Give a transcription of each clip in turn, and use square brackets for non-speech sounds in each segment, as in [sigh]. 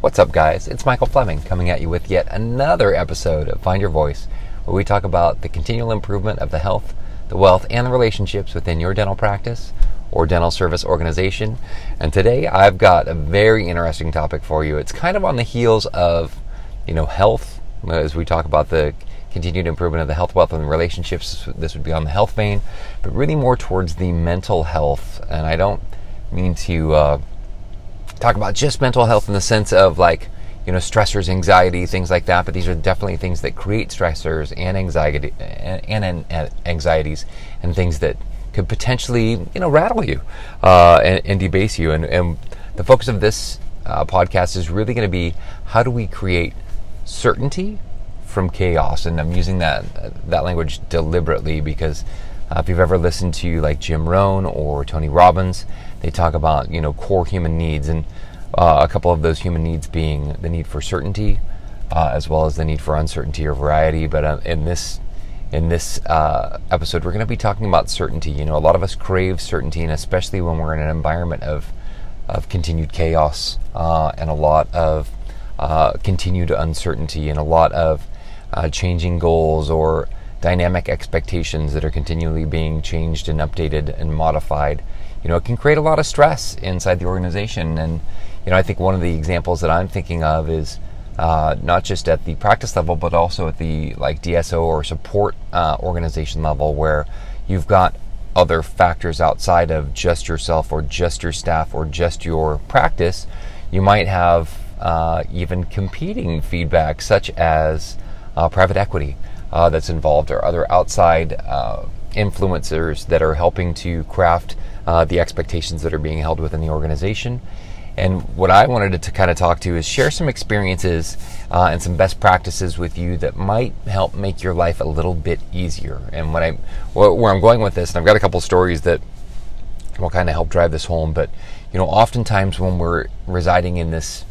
What's up, guys? It's Michael Fleming coming at you with yet another episode of Find Your Voice, where we talk about the continual improvement of the health, the wealth, and the relationships within your dental practice or dental service organization. And today I've got a very interesting topic for you. It's kind of on the heels of, you know, health, as we talk about the continued improvement of the health, wealth, and relationships. This would be on the health vein, but really more towards the mental health. And I don't mean to uh, talk about just mental health in the sense of like you know stressors anxiety things like that but these are definitely things that create stressors and anxiety and, and anxieties and things that could potentially you know rattle you uh, and, and, debase you. And, and, the focus of this uh, podcast is really going to be how do we create certainty from chaos? And i'm using that that language deliberately because uh, if you've ever listened to like jim rohn or tony robbins they talk about you know core human needs and uh, a couple of those human needs being the need for certainty uh, as well as the need for uncertainty or variety. But uh, in this in this uh, episode we're going to be talking about certainty. You know a lot of us crave certainty and especially when we're in an environment of of continued chaos uh, and a lot of uh, continued uncertainty and a lot of changing goals or dynamic expectations that are continually being changed and updated and modified you know, it can create a lot of stress inside the organization. And, you know, I think one of the examples that I'm thinking of is uh, not just at the practice level, but also at the like DSO or support uh, organization level where you've got other factors outside of just yourself or just your staff or just your practice. You might have uh, even competing feedback, such as uh, private equity uh, that's involved or other outside uh, influencers that are helping to craft uh, the expectations that are being held within the organization. And what I wanted to kind of talk to is share some experiences uh, and some best practices with you that might help make your life a little bit easier. And when I, where I'm going with this, and I've got a couple stories that will kind of help drive this home. But you know, oftentimes when we're residing in this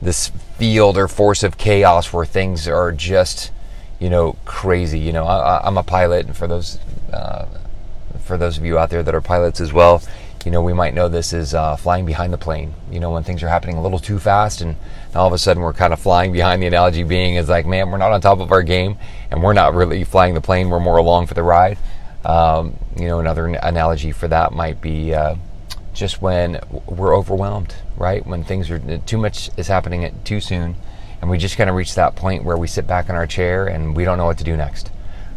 this field or force of chaos where things are just you know crazy. You know, I, am a pilot, and for those uh, for those of you out there that are pilots as well, you know, we might know this is uh, flying behind the plane. You know, when things are happening a little too fast, and all of a sudden we're kind of flying behind. The analogy being is like, man, we're not on top of our game, and we're not really flying the plane. We're more along for the ride. Um, you know, another analogy for that might be uh, just when we're overwhelmed, right? When things are too much is happening too soon, and we just kind of reach that point where we sit back in our chair and we don't know what to do next,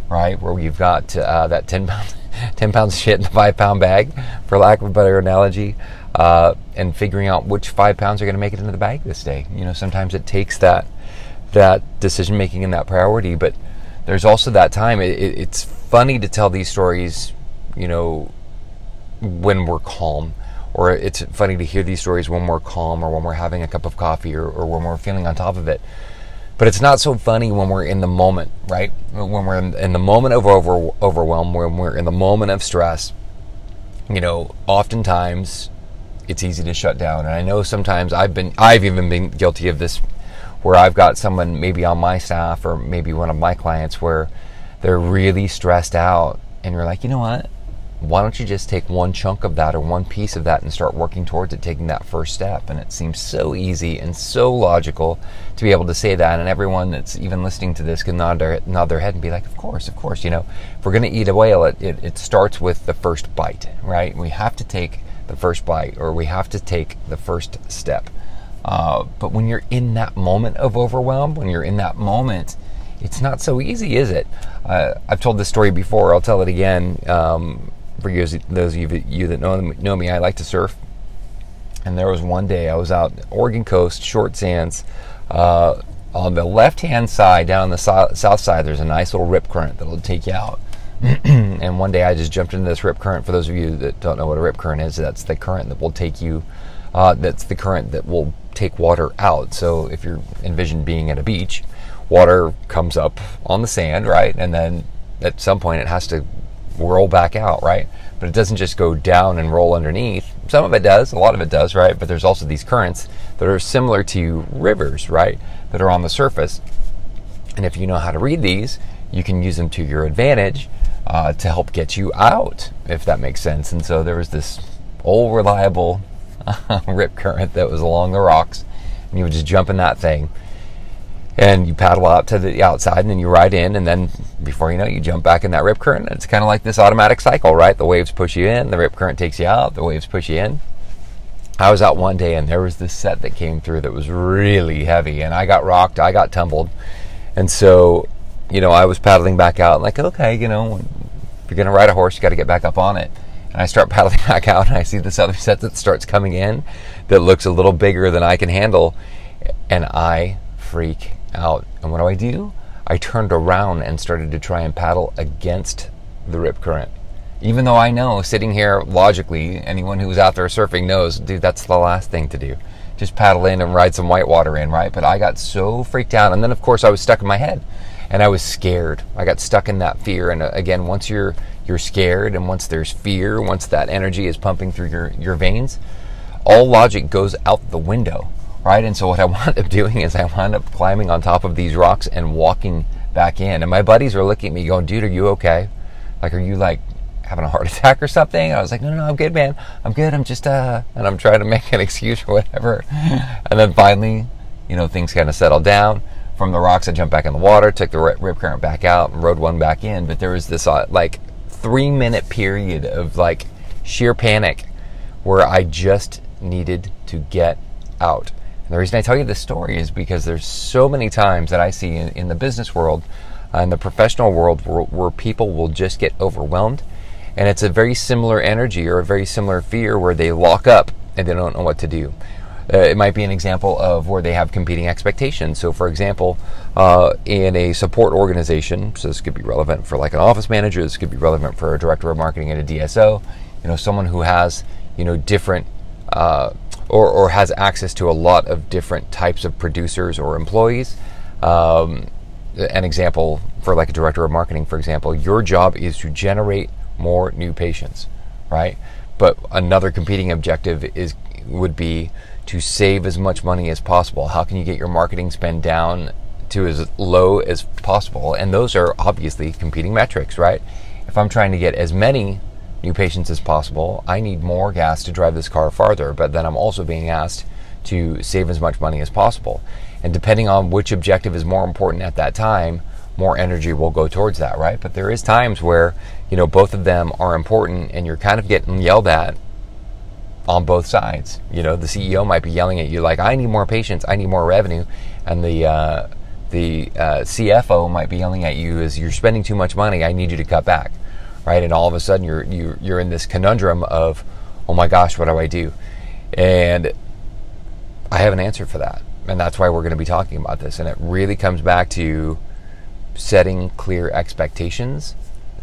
right? Where we've got uh, that ten pound 10 pounds of shit in a five pound bag, for lack of a better analogy, uh, and figuring out which five pounds are going to make it into the bag this day. You know, sometimes it takes that that decision making and that priority, but there's also that time. It, it, it's funny to tell these stories, you know, when we're calm, or it's funny to hear these stories when we're calm, or when we're having a cup of coffee, or, or when we're feeling on top of it. But it's not so funny when we're in the moment, right? When we're in, the moment of over, overwhelm, when we're in the moment of stress, you know, oftentimes it's easy to shut down. And I know sometimes I've been, I've even been guilty of this where I've got someone maybe on my staff or maybe one of my clients where they're really stressed out and you're like, you know what? Why don't you just take one chunk of that or one piece of that and start working towards it, taking that first step? And it seems so easy and so logical to be able to say that. And everyone that's even listening to this can nod their, nod their head and be like, of course, of course. You know, if we're going to eat a whale, it, it, it starts with the first bite, right? We have to take the first bite or we have to take the first step. Uh, but when you're in that moment of overwhelm, when you're in that moment, it's not so easy, is it? Uh, I've told this story before. I'll tell it again. Um, for you, those of you, that know, know me, I like to surf. And there was one day I was out Oregon coast, short sands. Uh, on the left hand side, down the so- south side, there's a nice little rip current that'll take you out. [clears throat] and one day I just jumped into this rip current. For those of you that don't know what a rip current is, that's the current that will take you, uh, that's the current that will take water out. So if you're envision being at a beach, water comes up on the sand, right? And then at some point it has to roll back out, right? But it doesn't just go down and roll underneath. Some of it does, a lot of it does, right? But there's also these currents that are similar to rivers, right? That are on the surface. And if you know how to read these, you can use them to your advantage uh, to help get you out, if that makes sense. And so there was this old reliable [laughs] rip current that was along the rocks. and you would just jump in that thing and you paddle out to the outside and then you ride in and then before you know it, you jump back in that rip current it's kind of like this automatic cycle right? The waves push you in the rip current takes you out the waves push you in. I was out one day and there was this set that came through that was really heavy and i got rocked i got tumbled. And so you know i was paddling back out like okay you know if you're going to ride a horse you got to get back up on it. And i start [laughs] paddling back out and i see this other set that starts coming in that looks a little bigger than i can handle and i freak out. And what do I do? I turned around and started to try and paddle against the rip current. Even though I know, sitting here logically, anyone who's out there surfing knows, dude, that's the last thing to do. Just paddle in and ride some whitewater in, right? But I got so freaked out. And then, of course, I was stuck in my head and I was scared. I got stuck in that fear. And uh, again, once you're you're scared and once there's fear, once that energy is pumping through your, your veins, all logic goes out the window right? And so what I [laughs] wound up doing is I wound up climbing on top of these rocks and walking back in. And my buddies are looking at me going, dude, are you okay? Like, are you like having a heart [laughs] attack or something? I was like, no, no, no, I'm good, man. I'm good. I'm just, uh, and I'm trying to make an [laughs] excuse or whatever. And then finally, you know, things kind of settled down. From the rocks, I jumped back in the water, took the rip current back out, and rode one back in. But there was this uh, like three minute period of like sheer panic where I just needed to get out the reason I tell you this story is because there's so many times that I see in, in the business world, uh, in the professional world, where, where people will just get overwhelmed. And it's a very similar energy or a very similar fear where they lock up and they don't know what to do. Uh, it might be an example of where they have competing expectations. So, for example, uh, in a support organization, so this could be relevant for like an office manager, this could be relevant for a director of marketing at a DSO, you know, someone who has, you know, different uh, or, or has access to a lot of different types of producers or employees. Um, an example for like a director of marketing, for example, your job is to generate more new patients, right? But another competing objective is would be to save as much money as possible. How can you get your marketing spend down to as low as possible? And those are obviously competing metrics, right? If I'm trying to get as many new patients as possible. I need more gas to drive this car farther, but then I'm also being asked to save as much money as possible. And depending on which objective is more important at that time, more energy will go towards that, right? But there is times where, you know, both of them are important and you're kind of getting yelled at on both sides. You know, the CEO might be yelling at you like, "I need more patients, I need more revenue," and the uh, the uh, CFO might be yelling at you as you're spending too much money. I need you to cut back right? And all of a sudden you're you, you're in this conundrum of, oh my gosh, what do I do? And I have an answer for that, and that's why we're going to be talking about this. And it really comes back to setting clear expectations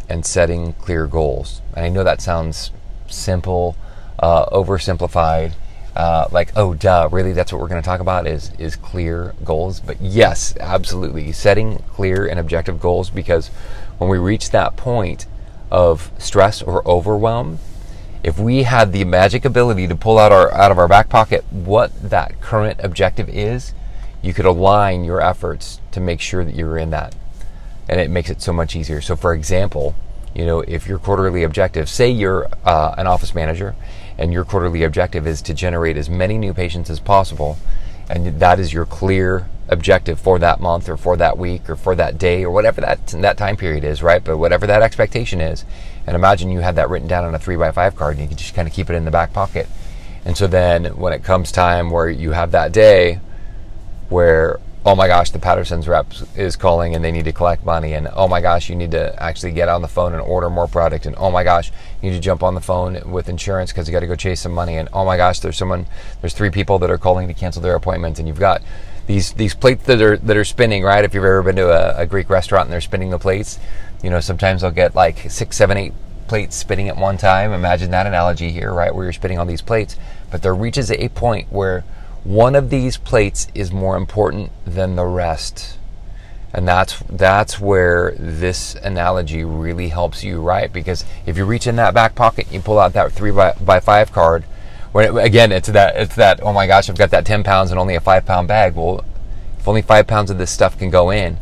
and setting clear goals. And I know that sounds simple, uh, oversimplified. Uh, like oh duh really that's what we're going to talk about is is clear goals but yes absolutely setting clear and objective goals because when we reach that point of stress or overwhelm, if we had the magic ability to pull out our out of our back pocket what that current objective is, you could align your efforts to make sure that you're in that. And it makes it so much easier. So for example, you know, if your quarterly objective, say you're uh, an office manager and your quarterly objective is to generate as many new patients as possible, and that is your clear objective for that month or for that week or for that day or whatever that that time period is, right? But whatever that expectation is, and imagine you had that written down on a three by five card and you can just kind of keep it in the back pocket. And so then when it comes time where you have that day where oh my gosh, the Patterson's rep is calling and they need to collect money, and oh my gosh, you need to actually get on the phone and order more product, and oh my gosh, you need to jump on the phone with insurance because you got to go chase some money, and oh my gosh, there's someone, there's three people that are calling to cancel their appointments, and you've got these these plates that are that are spinning, right? If you've ever been to a, a Greek restaurant and they're spinning the plates, you know sometimes they'll get like six, seven, eight plates spinning at one time. Imagine that analogy here, right? Where you're spinning all these plates, but there reaches a point where one of these plates is more important than the rest. And that's that's where this analogy really helps you, right? Because if you reach in that back pocket, you pull out that three by, by five card, when it, again, it's that it's that oh my gosh, I've got that ten pounds and only a five pound bag. Well, if only five pounds of this stuff can go in,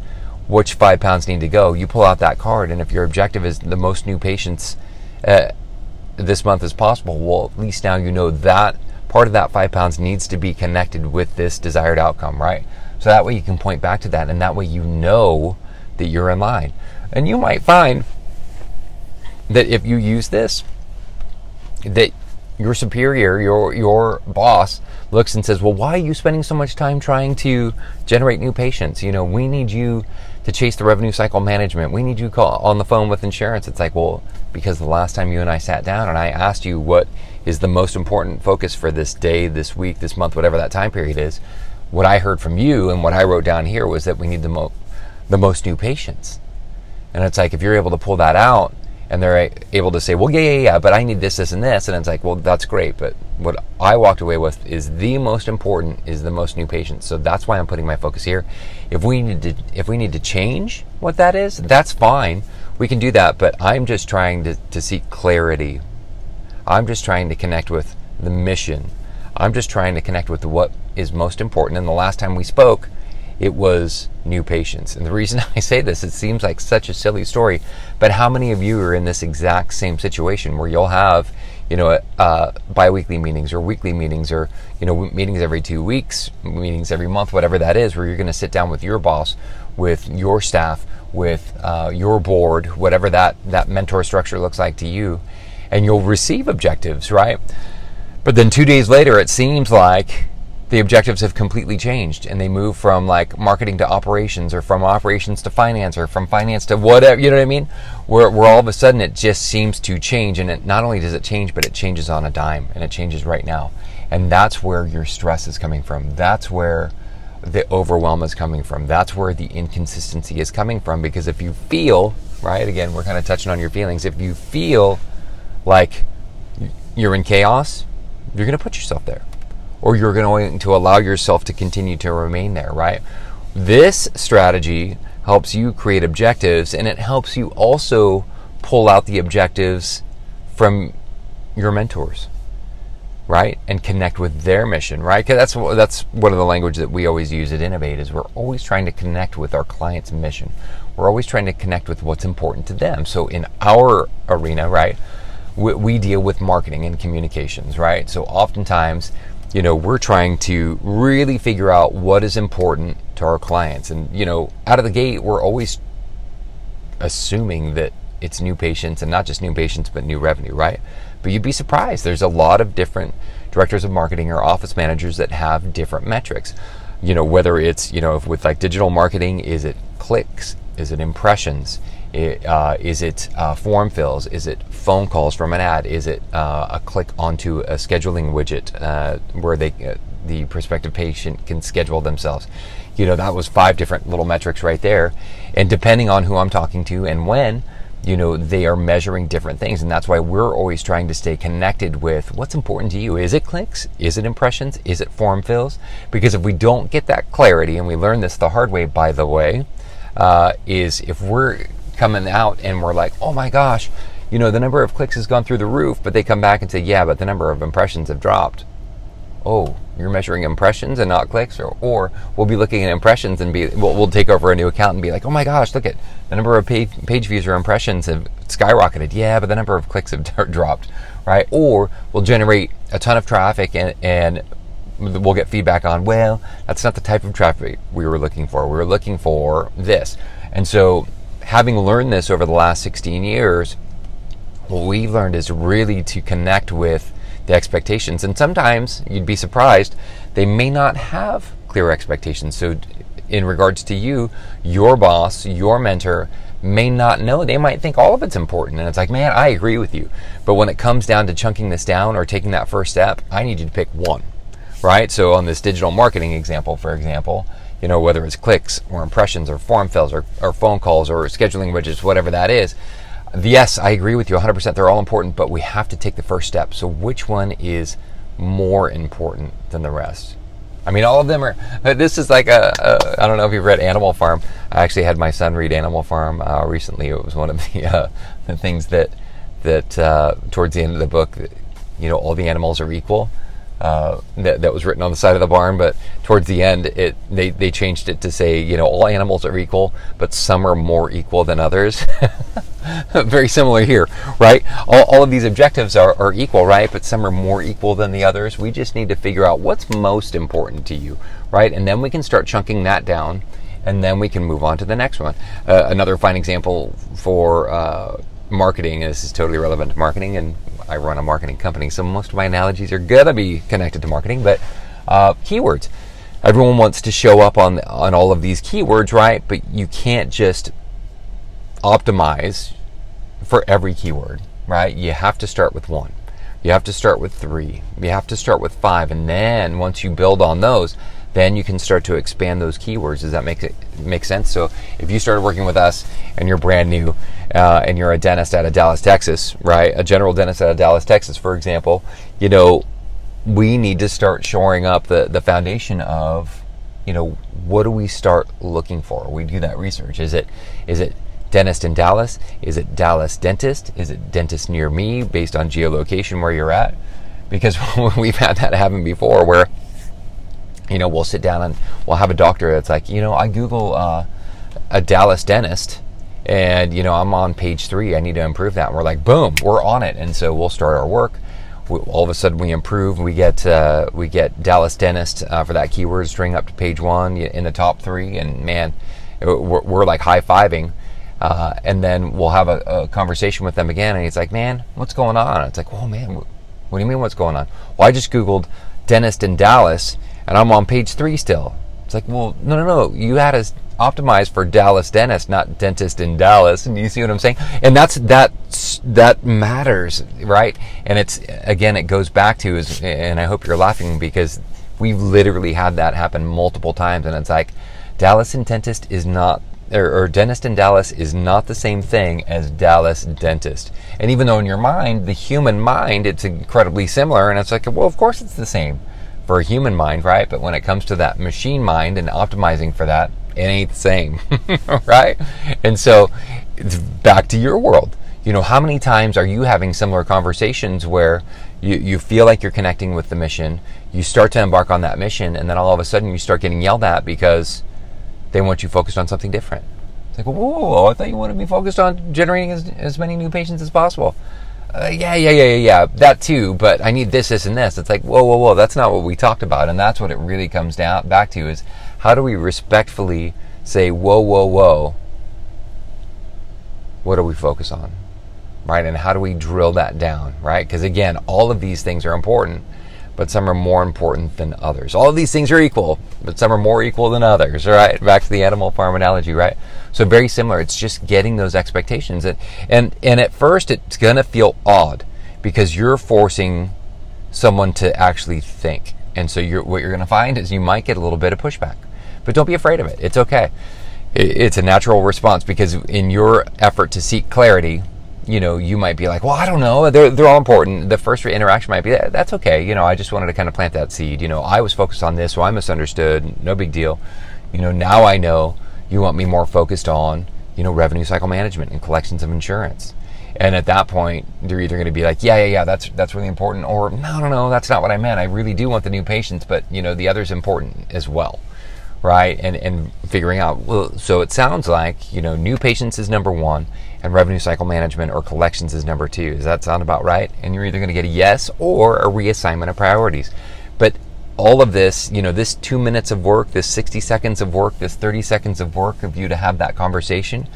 which five pounds need to go? You pull out that card, and if your objective is the most new patients uh, this month as possible, well, at least now you know that part of that five pounds needs to be connected with this desired outcome, right? So that way you can point back to that and that way you know that you're in line. And you might find that if you use this, that your superior, your your boss looks and says, "Well, why are you spending so much time trying to generate new patients? You know, we need you to chase the revenue cycle management. We need you call on the phone with insurance." It's like, "Well, because the last time you and I sat down and I asked you what is the most important focus for this day, this week, this month, whatever that time period is, what I heard from you and what I wrote down here was that we need the mo- the most new patients." And it's like if you're able to pull that out and they're able to say, well, yeah, yeah, yeah, but I need this, this, and this. And it's like, well, that's great. But what I walked away with is the most important is the most new patients. So that's why I'm putting my focus here. If we need to, if we need to change what that is, that's fine. We can do that. But I'm just trying to, to seek clarity. I'm just trying to connect with the mission. I'm just trying to connect with what is most important. And the last time we spoke, it was new patients. And the reason [laughs] I say this, it seems like such a silly story, but how many of you are in this exact same situation where you'll have, you know, uh, biweekly meetings or weekly meetings or, you know, meetings every two weeks, meetings every month, whatever that is, where you're going to sit down with your boss, with your staff, with uh, your board, whatever that, that mentor structure looks like to you, and you'll receive objectives, right? But then two days later, it seems like the objectives have completely changed and they move from like marketing to operations or from operations to finance or from finance to whatever you know what i mean? Where, where all of a sudden it just seems to change and it not only does it change but it changes on a dime and it changes right now. And that's where your stress is coming from. That's where the overwhelm is coming from. That's where the inconsistency is coming from because if you feel right again we're kind of touching on your feelings if you feel like you're in chaos you're going to put yourself there or you're going to allow yourself to continue to remain there, right? This strategy helps you create objectives and it helps you also pull out the objectives from your mentors, right? And connect with their mission, right? Because that's that's one of the language that we always use at Innovate is we're always trying to connect with our client's mission. We're always trying to connect with what's important to them. So in our arena, right, we, we deal with marketing and communications, right? So oftentimes you know, we're trying to really figure out what is important to our clients. And, you know, out of the gate, we're always assuming that it's new patients and not just new patients, but new revenue, right? But you'd be surprised. There's a lot of different directors of marketing or office managers that have different metrics. You know, whether it's, you know, with like digital marketing, is it clicks? Is it impressions? Uh, is it uh, form fills? Is it phone calls from an ad? Is it uh, a click onto a scheduling widget uh, where they uh, the prospective patient can schedule themselves? You know, that was five different little metrics right there. And depending on who I'm talking to and when, you know, they are measuring different things. And that's why we're always trying to stay connected with what's important to you. Is it clicks? Is it impressions? Is it form fills? Because if we don't get that clarity, and we learn this the hard way, by the way, uh, is if we're coming out and we're like, oh my gosh, you know, the number of clicks has gone through the roof, but they come back and say, yeah, but the number of impressions have dropped. Oh, you're measuring impressions and not clicks, or, or we'll be looking at impressions and be we'll, we'll take over a new account and be like, oh my gosh, look at the number of page, page views or impressions have skyrocketed. Yeah, but the number of clicks have [laughs] dropped, right? Or we'll generate a ton of traffic and, and we'll get feedback on, well, that's not the type of traffic we were looking for. We were looking for this. And so having learned this over the last 16 years, what we've learned is really to connect with the expectations. And sometimes you'd be surprised, they may not have clear expectations. So, in regards to you, your boss, your mentor, may not know. They might think all of it's important. And it's like, man, I agree with you. But when it comes down to chunking this down or taking that first step, I need you to pick one, right? So, on this digital marketing example, for example, you know, whether it's clicks or impressions or form fills or, or phone calls or scheduling widgets, whatever that is. Yes, I agree with you 100%. They're all important, but we have to take the first step. So, which one is more important than the rest? I mean, all of them are. Uh, this is like a. a I don't know if you've read Animal Farm. I actually had my son read Animal Farm uh, recently. It was one of the uh, the things that that uh, towards the end of the book, you know, all the animals are equal uh, that, that was written on the side of the barn, but towards the end, it they, they changed it to say, you know, all animals are equal, but some are more equal than others. [laughs] Very similar here, right? All, all of these objectives are, are equal, right? But some are more equal than the others. We just need to figure out what's most important to you, right? And then we can start chunking that down, and then we can move on to the next one. Uh, another fine example for uh, marketing, this is totally relevant to marketing, and I run a marketing company, so most of my analogies are gonna be connected to marketing, but uh, keywords. Everyone wants to show up on on all of these keywords, right? But you can't just optimize for every keyword, right? You have to start with one. You have to start with three. You have to start with five, and then once you build on those, then you can start to expand those keywords. Does that make it make sense? So if you started working with us and you're brand new uh, and you're a dentist out of Dallas, Texas, right? A general dentist out of Dallas, Texas, for example, you know, we need to start shoring up the, the foundation of, you know, what do we start looking for? We do that research. Is it is it dentist in Dallas? Is it Dallas dentist? Is it dentist near me based on geolocation where you're at? Because [laughs] we've had that happen before where you know, we'll sit down and we'll have a doctor that's like, you know, I Google uh, a Dallas dentist and, you know, I'm on page three. I need to improve that. And we're like, boom, we're on it. And so we'll start our work. We, all of a sudden we improve. We get, uh, we get Dallas dentist uh, for that keyword string up to page one in the top three. And man, we're, we're like high fiving. Uh, and then we'll have a, a, conversation with them again. And he's like, man, what's going on? It's like, oh man, what do you mean what's going on? Well, I just Googled dentist in Dallas and I'm on page three still. It's like, well, no, no, no. You had us optimized for Dallas dentist, not dentist in Dallas. And you see what I'm saying? And that's that that matters, right? And it's again, it goes back to is, and I hope you're laughing because we've literally had that happen multiple times, and it's like Dallas and dentist is not. Or, or dentist in Dallas is not the same thing as Dallas dentist. And even though in your mind, the human mind, it's incredibly similar, and it's like, well, of course it's the same for a human mind, right? But when it comes to that machine mind and optimizing for that, it ain't the same, [laughs] right? And so it's back to your world. You know, how many times are you having similar conversations where you, you feel like you're connecting with the mission, you start to embark on that mission, and then all of a sudden you start getting yelled at because they want you focused on something different. It's like, whoa, I thought you wanted to be focused on generating as, as many new patients as possible uh, yeah, yeah, yeah, yeah, that too, but I need this, this, and this. It's like, whoa, whoa, whoa, that's not what we talked about. And that's what it really comes down back to is how do we respectfully say, whoa, whoa, whoa, what do we focus on? Right? And how do we drill that down? Right? Because again, all of these things are important, but some are more important than others. All of these things are equal, but some are more equal than others, right? Back to the animal farm analogy, right? So very similar. It's just getting those expectations. And and, and at first it's gonna feel odd because you're forcing someone to actually think. And so you're, what you're gonna find is you might get a little bit of pushback. But don't be afraid of it. It's okay. It's a natural response because in your effort to seek clarity, you know, you might be like, well, I don't know. They're, they're all important. The first interaction might be, that's okay. You know, I just wanted to kind of plant that seed. You know, I was focused on this, so I misunderstood. No big deal. You know, now I know you want me more focused on, you know, revenue cycle management and collections of insurance. And at that point, they're either going to be like, yeah, yeah, yeah, that's that's really important, or no, no, no, that's not what I meant. I really do want the new patients, but you know, the other's important as well, right? And and figuring out. Well, so it sounds like you know, new patients is number one, and revenue cycle management or collections is number two. Does that sound about right? And you're either going to get a yes or a reassignment of priorities. But all of this, you know, this two minutes of work, this 60 seconds of work, this 30 seconds of work of you to have that conversation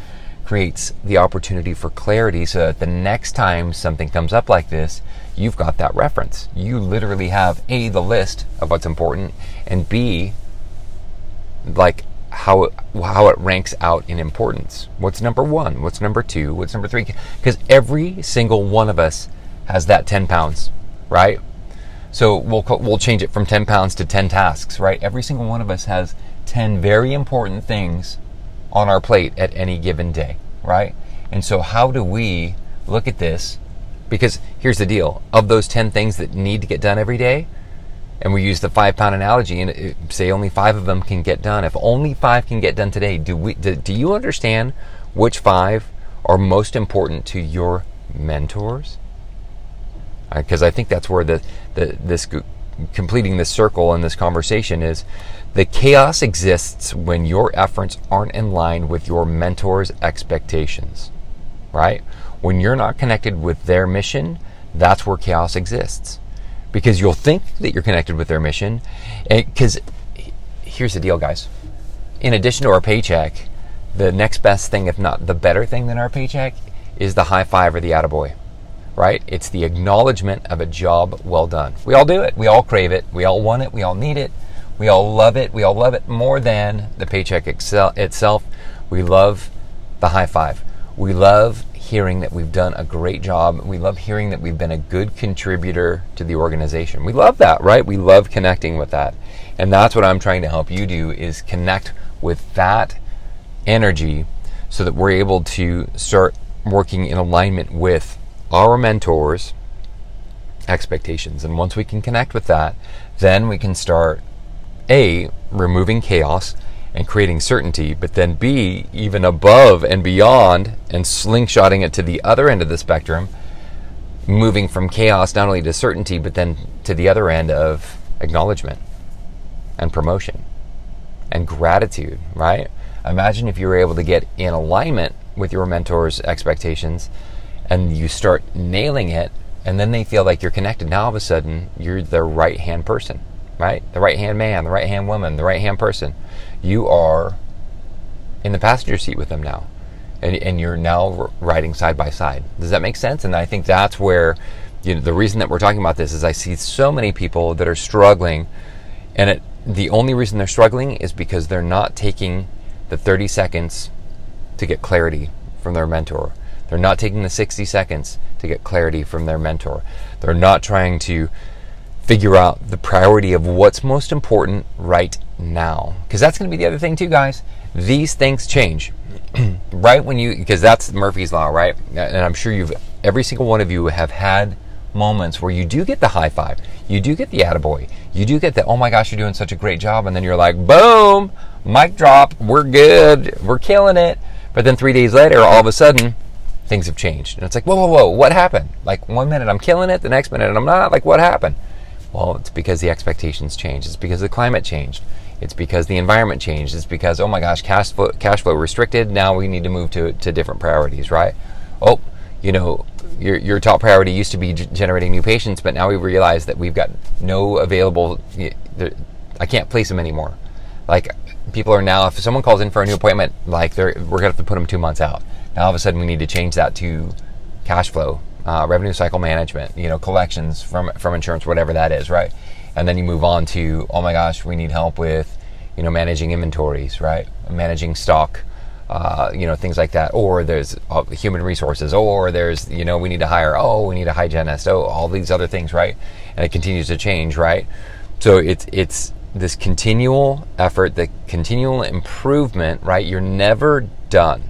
creates the opportunity for clarity so that the next time something comes up like this, you've got that reference. You literally have A, the list of what's important, and B, like how it, how it ranks out in importance. What's number one? What's number two? What's number three? Because every single one of us has that 10 pounds, right? So we'll we'll change it from 10 pounds to 10 tasks, right? Every single one of us has 10 very important things on our plate at any given day, right? And so how do we look at this? Because here's the deal: of those 10 things that need to get done every day, and we use the five pound analogy, and it, say only five of them can get done. If only five can get done today, do we? Do, do you understand which five are most important to your mentors? because I think that's where the, the this completing this circle in this conversation is the chaos exists when your efforts aren't in line with your mentor's expectations, right? When you're not connected with their mission, that's where chaos exists. Because you'll think that you're connected with their mission. Because here's the deal, guys. In addition to our paycheck, the next best thing, if not the better thing than our paycheck, is the high five or the attaboy, right? It's the acknowledgement of a job well done. We all do it. We all crave it. We all want it. We all need it. We all love it. We all love it more than the paycheck itself. We love the high five. We love hearing that we've done a great job. We love hearing that we've been a good contributor to the organization. We love that, right? We love connecting with that. And that's what I'm trying to help you do is connect with that energy so that we're able to start working in alignment with our mentors expectations. And once we can connect with that, then we can start a removing chaos and creating certainty, but then B, even above and beyond and slingshotting it to the other end of the spectrum, moving from chaos not only to certainty, but then to the other end of acknowledgement and promotion and gratitude, right? Imagine if you were able to get in alignment with your mentor's expectations and you start nailing it, and then they feel like you're connected. Now all of a sudden, you're the right hand person, right? The right hand man, the right hand woman, the right hand person you are in the passenger seat with them now. And, and you're now riding side by side. Does that make sense? And I think that's where you know, the reason that we're talking about this is I see so many people that are struggling, and it, the only reason they're struggling is because they're not taking the 30 seconds to get clarity from their mentor. They're not taking the 60 seconds to get clarity from their mentor. They're not trying to figure out the priority of what's most important right now. Because that's going to be the other thing, too, guys. These things change. [clears throat] right when you, because that's Murphy's Law, right? And I'm sure you've, every single one of you have had moments where you do get the high five, you do get the attaboy, you do get the, oh my gosh, you're doing such a great job. And then you're like, boom, mic drop, we're good, we're killing it. But then three days later, all of a sudden, things have changed. And it's like, whoa, whoa, whoa, what happened? Like one minute I'm killing it, the next minute I'm not. Like, what happened? Well, it's because the expectations changed. It's because the climate changed. It's because the environment changed. It's because, oh my gosh, cash flow, cash flow restricted. Now we need to move to, to different priorities, right? Oh, you know, your, your top priority used to be generating new patients, but now we realize that we've got no available, I can't place them anymore. Like, people are now, if someone calls in for a new appointment, like, they're, we're going to have to put them two months out. Now all of a sudden we need to change that to cash flow uh, revenue cycle management, you know, collections from from insurance, whatever that is, right? And then you move on to, oh my gosh, we need help with, you know, managing inventories, right? Managing stock, uh, you know, things like that. Or there's uh, human resources, or there's, you know, we need to hire, oh, we need a hygienist, oh, all these other things, right? And it continues to change, right? So it's it's this continual effort, the continual improvement, right? You're never done.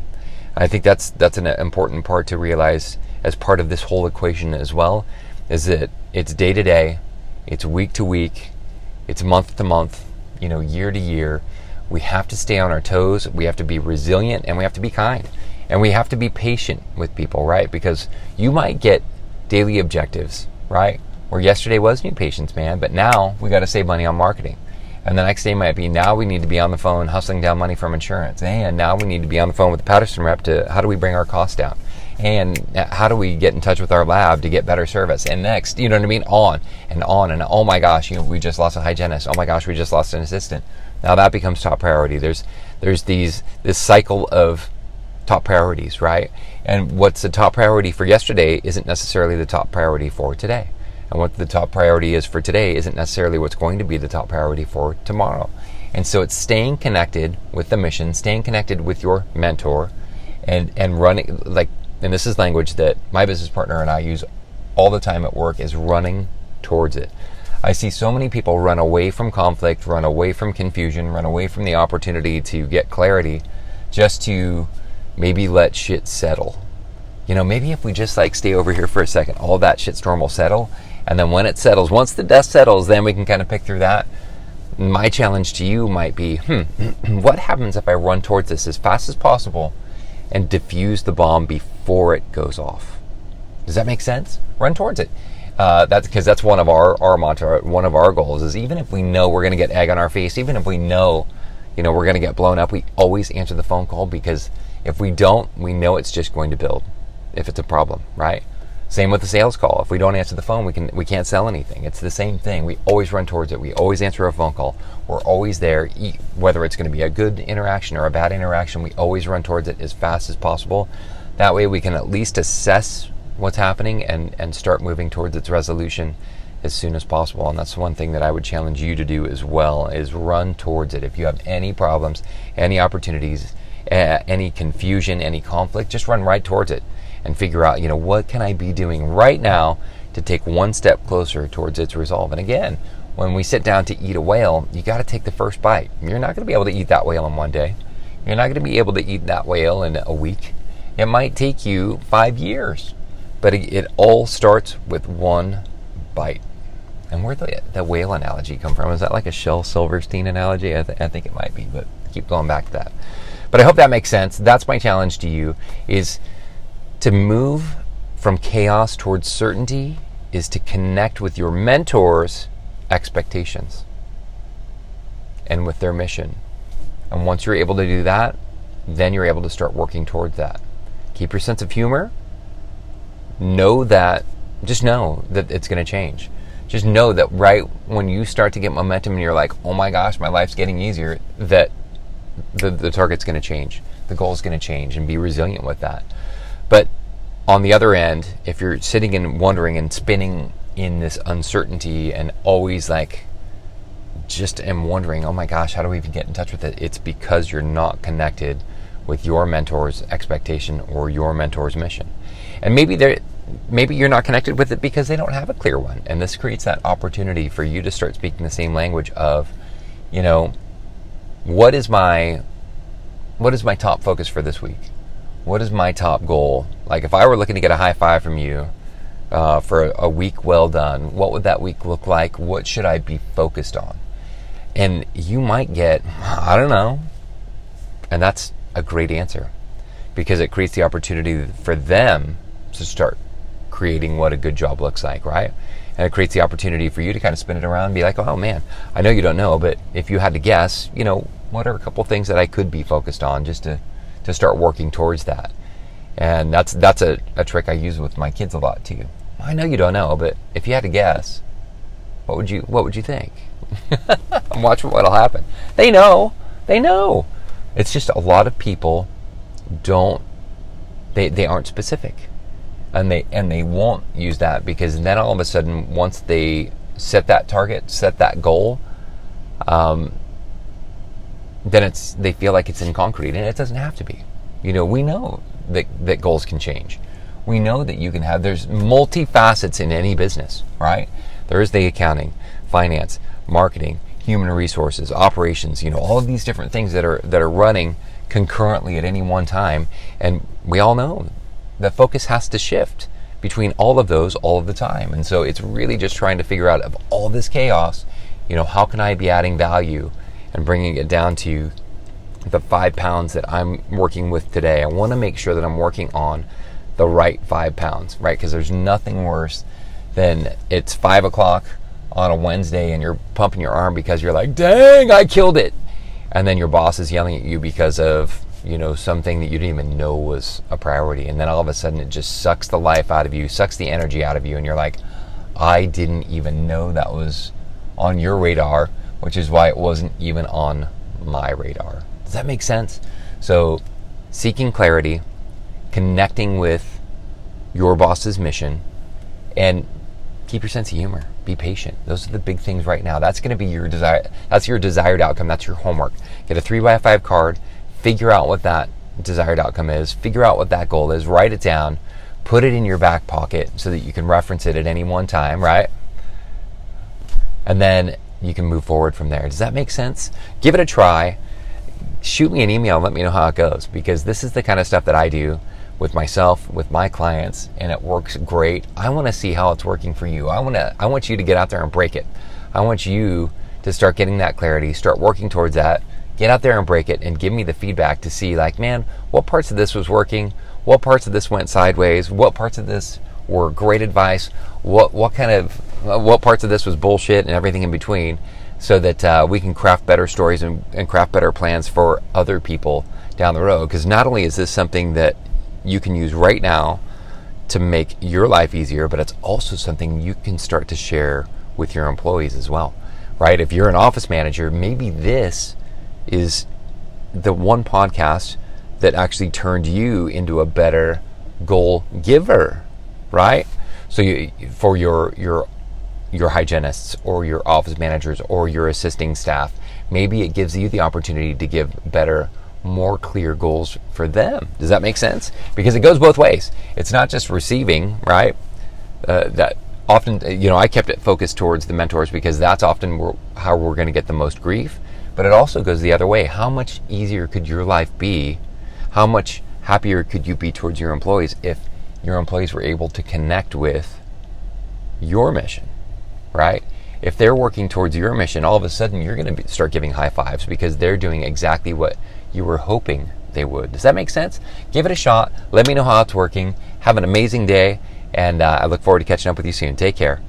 I think that's that's an important part to realize as part of this whole equation as well is that it's day to day, it's week to week, it's month to month, you know, year to year. We have to stay on our toes, we have to be resilient, and we have to be kind. And we have to be patient with people, right? Because you might get daily objectives, right? Where yesterday was new patients, man, but now we got to save money on marketing. And the next day might be now we need to be on the phone hustling down money from insurance. And now we need to be on the phone with the Patterson rep to how do we bring our costs down? And uh, how do we get in touch with our lab to get better service? And next you know what i mean? On and on and oh my gosh you know we just lost a hygienist. Oh my gosh we just lost an assistant. Now that becomes top priority. There's there's these this cycle of top priorities right? And what's the top priority for yesterday isn't necessarily the top priority for today. And what the top priority is for today isn't necessarily what's going to be the top priority for tomorrow. And so it's staying connected with the mission staying connected with your mentor and and running like and this is language that my business partner and I use all the time at work, is running towards it. I see so many people run away from conflict, run away from confusion, run away from the opportunity to get clarity just to maybe let shit settle. You know, maybe if we just like stay over here for a second, all that shitstorm will settle. And then when it settles, once the dust settles, then we can kind of pick through that. My challenge to you might be hmm, [clears throat] what happens if I run towards this as fast as possible and defuse the bomb before it goes off. Does that make sense? Run towards it. Uh, that's because that's one of our our mantra. One of our goals is even if we know we're going to get egg on our face, even if we know, you know, we're going to get blown up, we always answer the phone call because if we don't, we know it's just going to build. If it's a problem, right? Same with the sales call. If we don't answer the phone, we can we can't sell anything. It's the same thing. We always run towards it. We always answer a phone call. We're always there, whether it's going to be a good interaction or a bad interaction. We always run towards it as fast as possible. That way, we can at least assess what's happening and and start moving towards its resolution as soon as possible. And that's one thing that I would challenge you to do as well is run towards it. If you have any problems, any opportunities, uh, any confusion, any conflict, just run right towards it and figure out, you know, what can I be doing right now to take one step closer towards its resolve. And again, when we sit down to eat a whale, you got to take the first bite. You're not going to be able to eat that whale in one day. You're not going to be able to eat that whale in a week. It might take you five years, but it, it all starts with one bite. And where the the whale analogy come from? Is that like a Shel Silverstein analogy? I, th- I think it might be, but keep going back to that. But I hope that makes sense. That's my challenge to you: is to move from chaos towards certainty is to connect with your mentor's expectations and with their mission. And once you're able to do that, then you're able to start working towards that. Keep your sense of humor. Know that, just know that it's going to change. Just know that right when you start to get momentum and you're like, oh my gosh, my life's getting easier, that the, the target's going to change. The goal is going to change and be resilient with that. But on the other end, if you're sitting and wondering and spinning in this uncertainty and always like just am wondering, oh my gosh, how do we even get in touch with it? It's because you're not connected with your mentor's expectation or your mentor's mission. And maybe they maybe you're not connected with it because they don't have a clear one. And this creates that opportunity for you to start speaking the same language of, you know, what is my what is my top focus for this week? what is my top goal? Like if I were looking to get a high five from you uh, for a week well done, what would that week look like? What should I be focused on? And you might get, I don't know. And that's a great answer because it creates the opportunity for them to start creating what a good job looks like, right? And it creates the opportunity for you to kind of spin it around and be like, oh man, I know you don't know, but if you had to guess, you know, what are a couple things that I could be focused on just to to start working towards that. And that's that's a, a trick I use with my kids a lot too. I know you don't know, but if you had to guess, what would you what would you think? [laughs] I'm watching what'll happen. They know. They know. It's just a lot of people don't they, they aren't specific. And they and they won't use that because then all of a sudden once they set that target, set that goal, um, then it's they feel like it's in concrete and it doesn't have to be. You know, we know that, that goals can change. We know that you can have there's multi facets in any business, right? There is the accounting, finance, marketing, human resources, operations, you know, all of these different things that are that are running concurrently at any one time. And we all know the focus has to shift between all of those all of the time. And so it's really just trying to figure out of all this chaos, you know, how can I be adding value and bringing it down to the five pounds that I'm working with today. I want to make sure that I'm working on the right five pounds, right? Because there's nothing worse than it's five o'clock on a Wednesday and you're pumping your arm because you're like, dang, I killed it. And then your boss is yelling at you because of, you know, something that you didn't even know was a priority. And then all of a sudden it just sucks the life out of you, sucks the energy out of you. And you're like, I didn't even know that was on your radar which is why it wasn't even on my radar. Does that make sense? So, seeking clarity, connecting with your boss's mission, and keep your sense of humor. Be patient. Those are the big things right now. That's going to be your desire. That's your desired outcome. That's your homework. Get a three by five card. Figure out what that desired outcome is. Figure out what that goal is. Write it down. Put it in your back pocket so that you can reference it at any one time. Right. And then you can move forward from there. Does that make sense? Give it a try. Shoot me an email let me know how it goes because this is the kind of stuff that I do with myself, with my clients, and it works great. I want to see how it's working for you. I want to I want you to get out there and break it. I want you to start getting that clarity, start working towards that. Get out there and break it and give me the feedback to see like, man, what parts of this was working? What parts of this went sideways? What parts of this were great advice, what what kind of what parts of this was bullshit and everything in between, so that uh, we can craft better stories and, and craft better plans for other people down the road. Because not only is this something that you can use right now to make your life easier, but it's also something you can start to share with your employees as well, right? If you're an office manager, maybe this is the one podcast that actually turned you into a better goal giver, right? So you, for your your your hygienists or your office managers or your assisting staff, maybe it gives you the opportunity to give better more clear goals for them. Does that make sense? Because it goes both ways. It's not just receiving, right? Uh, that often, you know, I kept it focused towards the mentors because that's often where, how we're going to get the most grief. But it also goes the other way. How much easier could your life be? How much happier could you be towards your employees if your employees were able to connect with your mission, right? If they're working towards your mission, all of a sudden you're going to start giving high fives because they're doing exactly what you were hoping they would. Does that make sense? Give it a shot. Let me know how it's working. Have an amazing day, and uh, I look forward to catching up with you soon. Take care.